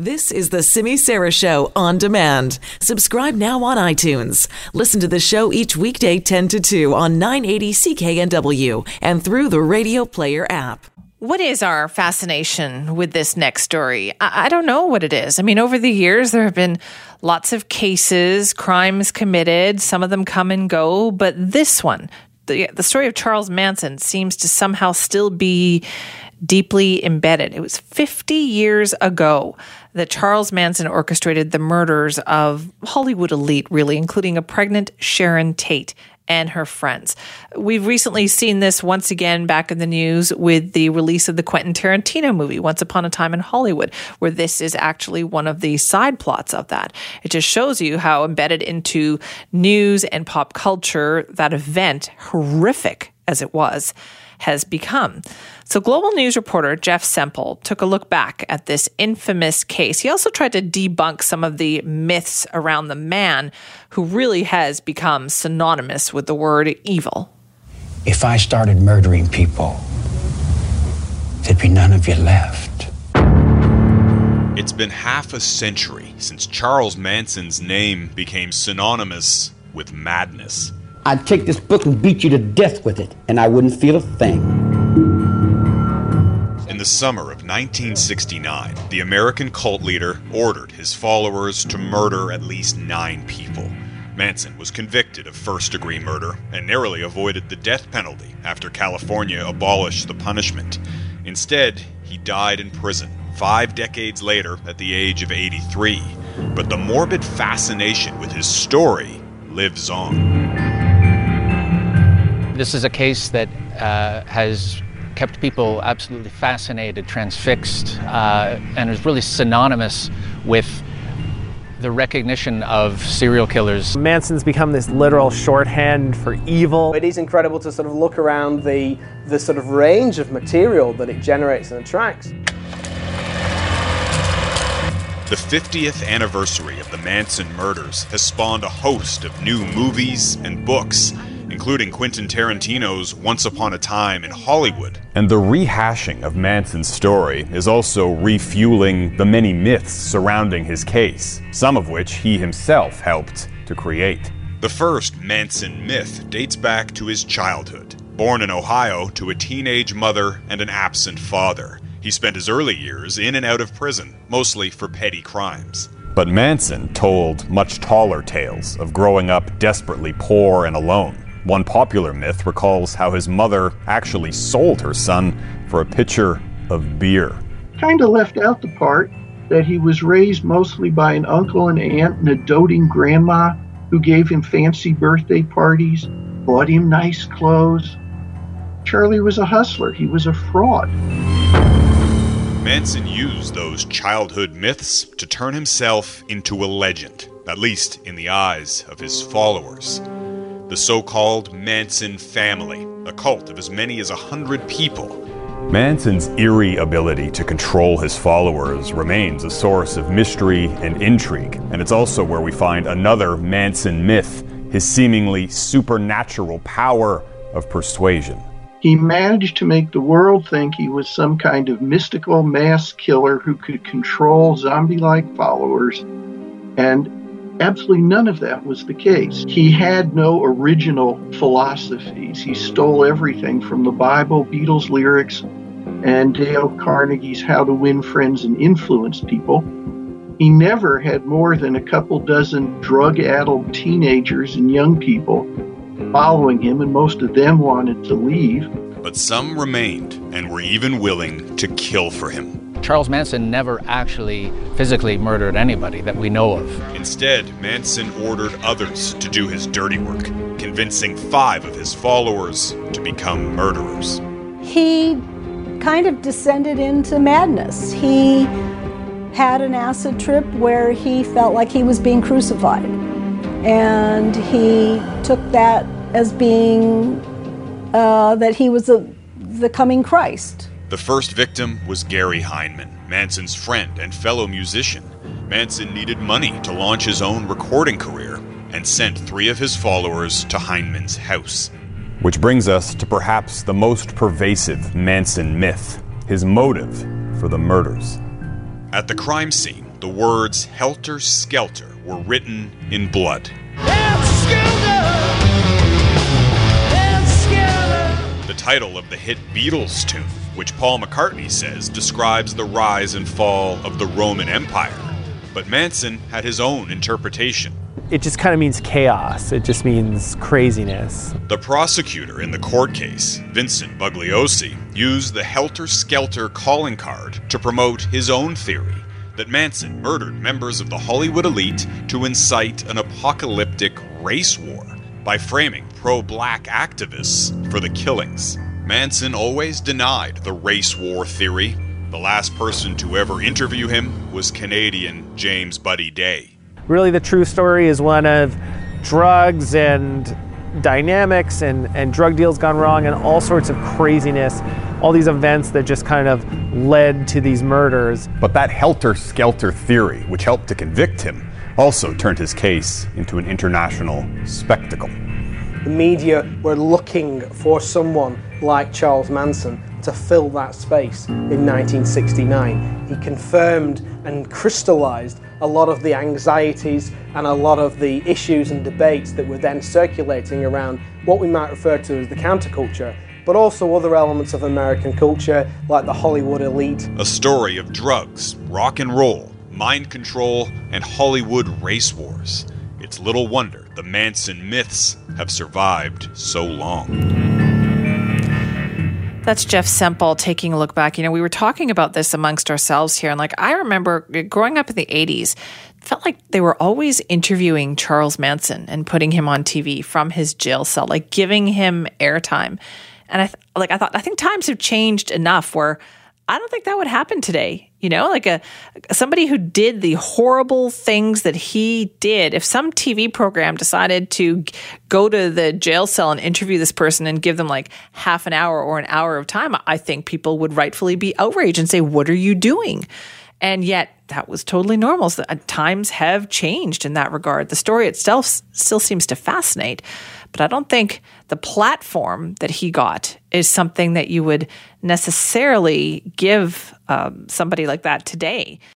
This is the Simi Sara Show on demand. Subscribe now on iTunes. Listen to the show each weekday 10 to 2 on 980 CKNW and through the Radio Player app. What is our fascination with this next story? I, I don't know what it is. I mean, over the years, there have been lots of cases, crimes committed, some of them come and go, but this one, the, the story of Charles Manson, seems to somehow still be deeply embedded. It was 50 years ago that Charles Manson orchestrated the murders of Hollywood elite, really, including a pregnant Sharon Tate and her friends. We've recently seen this once again back in the news with the release of the Quentin Tarantino movie, Once Upon a Time in Hollywood, where this is actually one of the side plots of that. It just shows you how embedded into news and pop culture that event, horrific as it was, has become. So, Global News reporter Jeff Semple took a look back at this infamous case. He also tried to debunk some of the myths around the man who really has become synonymous with the word evil. If I started murdering people, there'd be none of you left. It's been half a century since Charles Manson's name became synonymous with madness. I'd take this book and beat you to death with it, and I wouldn't feel a thing. In the summer of 1969, the American cult leader ordered his followers to murder at least nine people. Manson was convicted of first degree murder and narrowly avoided the death penalty after California abolished the punishment. Instead, he died in prison five decades later at the age of 83. But the morbid fascination with his story lives on. This is a case that uh, has kept people absolutely fascinated, transfixed, uh, and is really synonymous with the recognition of serial killers. Manson's become this literal shorthand for evil. It is incredible to sort of look around the, the sort of range of material that it generates and attracts. The 50th anniversary of the Manson murders has spawned a host of new movies and books including Quentin Tarantino's Once Upon a Time in Hollywood. And the rehashing of Manson's story is also refueling the many myths surrounding his case, some of which he himself helped to create. The first Manson myth dates back to his childhood. Born in Ohio to a teenage mother and an absent father, he spent his early years in and out of prison, mostly for petty crimes. But Manson told much taller tales of growing up desperately poor and alone. One popular myth recalls how his mother actually sold her son for a pitcher of beer. Kind of left out the part that he was raised mostly by an uncle and aunt and a doting grandma who gave him fancy birthday parties, bought him nice clothes. Charlie was a hustler, he was a fraud. Manson used those childhood myths to turn himself into a legend, at least in the eyes of his followers the so called Manson family, a cult of as many as a hundred people. Manson's eerie ability to control his followers remains a source of mystery and intrigue, and it's also where we find another Manson myth his seemingly supernatural power of persuasion. He managed to make the world think he was some kind of mystical mass killer who could control zombie like followers and Absolutely none of that was the case. He had no original philosophies. He stole everything from the Bible, Beatles lyrics, and Dale Carnegie's How to Win Friends and Influence People. He never had more than a couple dozen drug addled teenagers and young people following him, and most of them wanted to leave. But some remained and were even willing to kill for him. Charles Manson never actually physically murdered anybody that we know of. Instead, Manson ordered others to do his dirty work, convincing five of his followers to become murderers. He kind of descended into madness. He had an acid trip where he felt like he was being crucified. And he took that as being uh, that he was a, the coming Christ. The first victim was Gary Hinman, Manson's friend and fellow musician. Manson needed money to launch his own recording career and sent three of his followers to Hinman's house. Which brings us to perhaps the most pervasive Manson myth his motive for the murders. At the crime scene, the words helter skelter were written in blood. The title of the hit Beatles tune, which Paul McCartney says describes the rise and fall of the Roman Empire. But Manson had his own interpretation. It just kind of means chaos. It just means craziness. The prosecutor in the court case, Vincent Bugliosi, used the helter skelter calling card to promote his own theory that Manson murdered members of the Hollywood elite to incite an apocalyptic race war by framing pro black activists for the killings. Manson always denied the race war theory. The last person to ever interview him was Canadian James Buddy Day. Really, the true story is one of drugs and dynamics and, and drug deals gone wrong and all sorts of craziness, all these events that just kind of led to these murders. But that helter skelter theory, which helped to convict him, also turned his case into an international spectacle. The media were looking for someone like Charles Manson to fill that space in 1969. He confirmed and crystallized a lot of the anxieties and a lot of the issues and debates that were then circulating around what we might refer to as the counterculture, but also other elements of American culture like the Hollywood elite. A story of drugs, rock and roll, mind control, and Hollywood race wars. It's little wonder the Manson myths have survived so long. That's Jeff Semple taking a look back. You know, we were talking about this amongst ourselves here. And like, I remember growing up in the 80s, felt like they were always interviewing Charles Manson and putting him on TV from his jail cell, like giving him airtime. And I th- like, I thought, I think times have changed enough where I don't think that would happen today. You know, like a somebody who did the horrible things that he did. If some TV program decided to go to the jail cell and interview this person and give them like half an hour or an hour of time, I think people would rightfully be outraged and say, "What are you doing?" And yet, that was totally normal. So, uh, times have changed in that regard. The story itself still seems to fascinate, but I don't think the platform that he got is something that you would necessarily give um, somebody like that today.